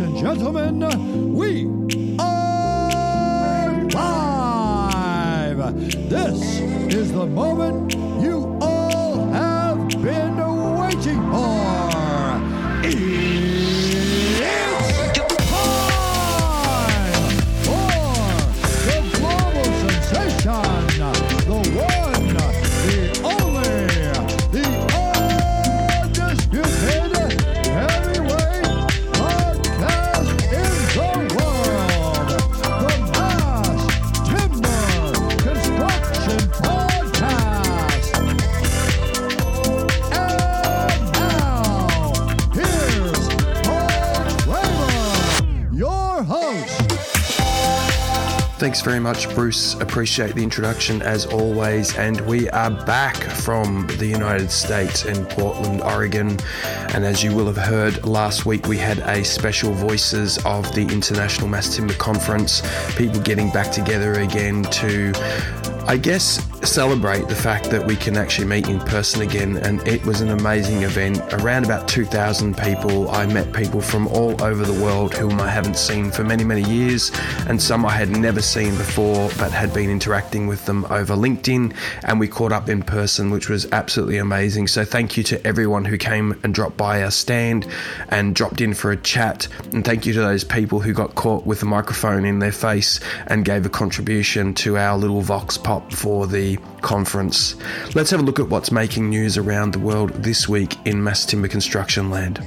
Ladies and gentlemen, we are live. This is the moment Thanks very much, Bruce. Appreciate the introduction as always. And we are back from the United States in Portland, Oregon. And as you will have heard last week, we had a special Voices of the International Mass Timber Conference. People getting back together again to, I guess, celebrate the fact that we can actually meet in person again. And it was an amazing event. Around about 2,000 people. I met people from all over the world whom I haven't seen for many, many years, and some I had never seen before but had been interacting with them over LinkedIn. And we caught up in person, which was absolutely amazing. So thank you to everyone who came and dropped by our stand and dropped in for a chat. And thank you to those people who got caught with a microphone in their face and gave a contribution to our little Vox Pop for the conference. Let's have a look at what's making news around the world this week in mass timber construction land.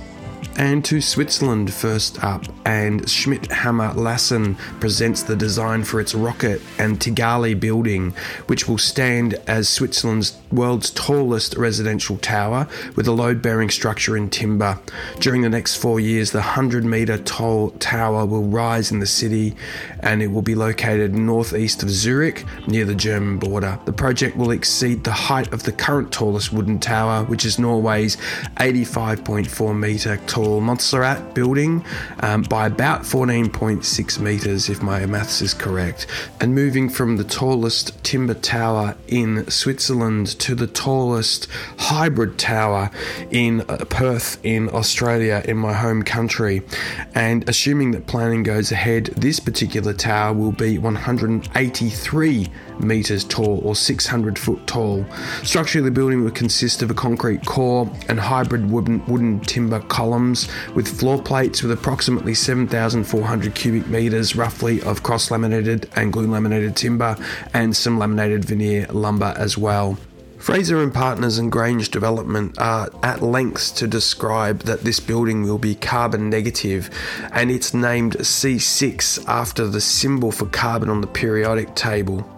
And to Switzerland first up, and Schmidt Hammer Lassen presents the design for its rocket and Tigerli building, which will stand as Switzerland's world's tallest residential tower with a load bearing structure in timber. During the next four years, the 100 metre tall tower will rise in the city and it will be located northeast of Zurich near the German border. The project will exceed the height of the current tallest wooden tower, which is Norway's 85.4 metre tall Mjøstårnet building, um, by about 14.6 metres, if my maths is correct. And moving from the tallest timber tower in Switzerland to the tallest hybrid tower in uh, Perth, in Australia, in my home country. And assuming that planning goes ahead, this particular tower will be 183 meters tall or 600 foot tall. Structurally, the building would consist of a concrete core and hybrid wooden, wooden timber columns with floor plates with approximately 7,400 cubic meters roughly of cross laminated and glue laminated timber and some laminated veneer lumber as well. Fraser and Partners and Grange Development are at lengths to describe that this building will be carbon negative and it's named C6 after the symbol for carbon on the periodic table.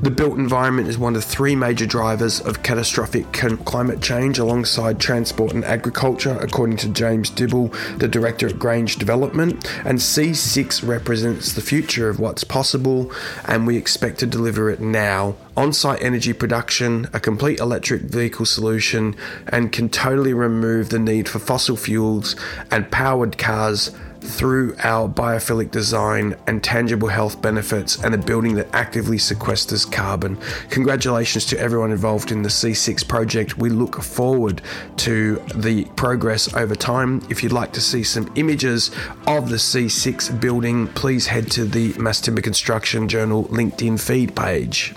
The built environment is one of three major drivers of catastrophic climate change alongside transport and agriculture, according to James Dibble, the director at Grange Development. And C6 represents the future of what's possible, and we expect to deliver it now. On site energy production, a complete electric vehicle solution, and can totally remove the need for fossil fuels and powered cars through our biophilic design and tangible health benefits and a building that actively sequesters carbon. Congratulations to everyone involved in the C6 project. We look forward to the progress over time. If you'd like to see some images of the C6 building, please head to the Mass Timber Construction Journal LinkedIn feed page.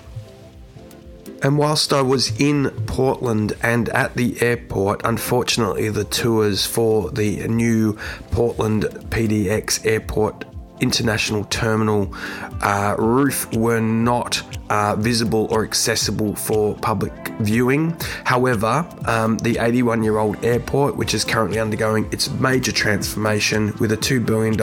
And whilst I was in Portland and at the airport, unfortunately, the tours for the new Portland PDX Airport International Terminal uh, roof were not uh, visible or accessible for public viewing. However, um, the 81 year old airport, which is currently undergoing its major transformation with a $2 billion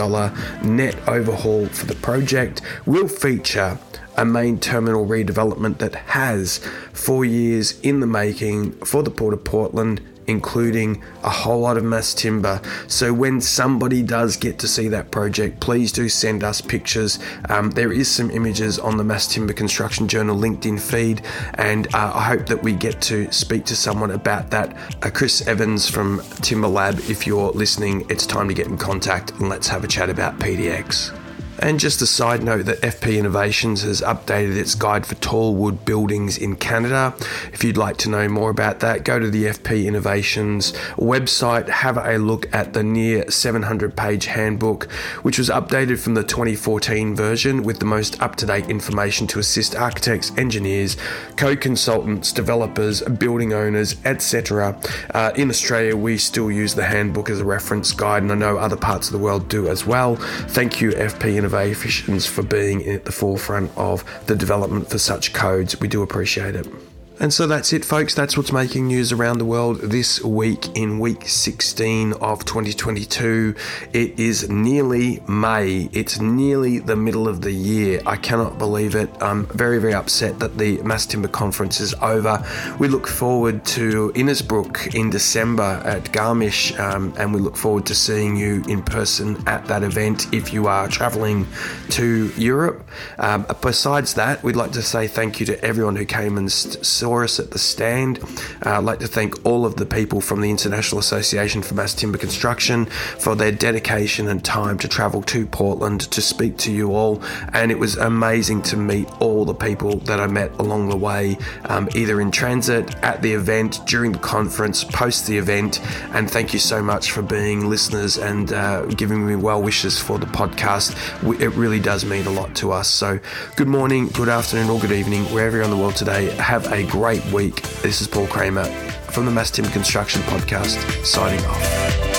net overhaul for the project, will feature a main terminal redevelopment that has four years in the making for the Port of Portland, including a whole lot of mass timber. So, when somebody does get to see that project, please do send us pictures. Um, there is some images on the Mass Timber Construction Journal LinkedIn feed, and uh, I hope that we get to speak to someone about that. Uh, Chris Evans from Timber Lab, if you're listening, it's time to get in contact and let's have a chat about PDX. And just a side note that FP Innovations has updated its guide for tall wood buildings in Canada. If you'd like to know more about that, go to the FP Innovations website, have a look at the near 700 page handbook, which was updated from the 2014 version with the most up to date information to assist architects, engineers, code consultants, developers, building owners, etc. Uh, in Australia, we still use the handbook as a reference guide, and I know other parts of the world do as well. Thank you, FP Innovations innovations for being at the forefront of the development for such codes. We do appreciate it. And so that's it, folks. That's what's making news around the world this week in week 16 of 2022. It is nearly May. It's nearly the middle of the year. I cannot believe it. I'm very, very upset that the Mass Timber Conference is over. We look forward to Innisbrook in December at Garmisch, um, and we look forward to seeing you in person at that event if you are traveling to Europe. Um, besides that, we'd like to say thank you to everyone who came and saw us at the stand. Uh, I'd like to thank all of the people from the International Association for Mass Timber Construction for their dedication and time to travel to Portland to speak to you all. And it was amazing to meet all the people that I met along the way, um, either in transit, at the event, during the conference, post the event. And thank you so much for being listeners and uh, giving me well wishes for the podcast. It really does mean a lot to us. So, good morning, good afternoon, or good evening, wherever you're in the world today. Have a great week. This is Paul Kremer from the Mass Timber Construction Podcast, signing off.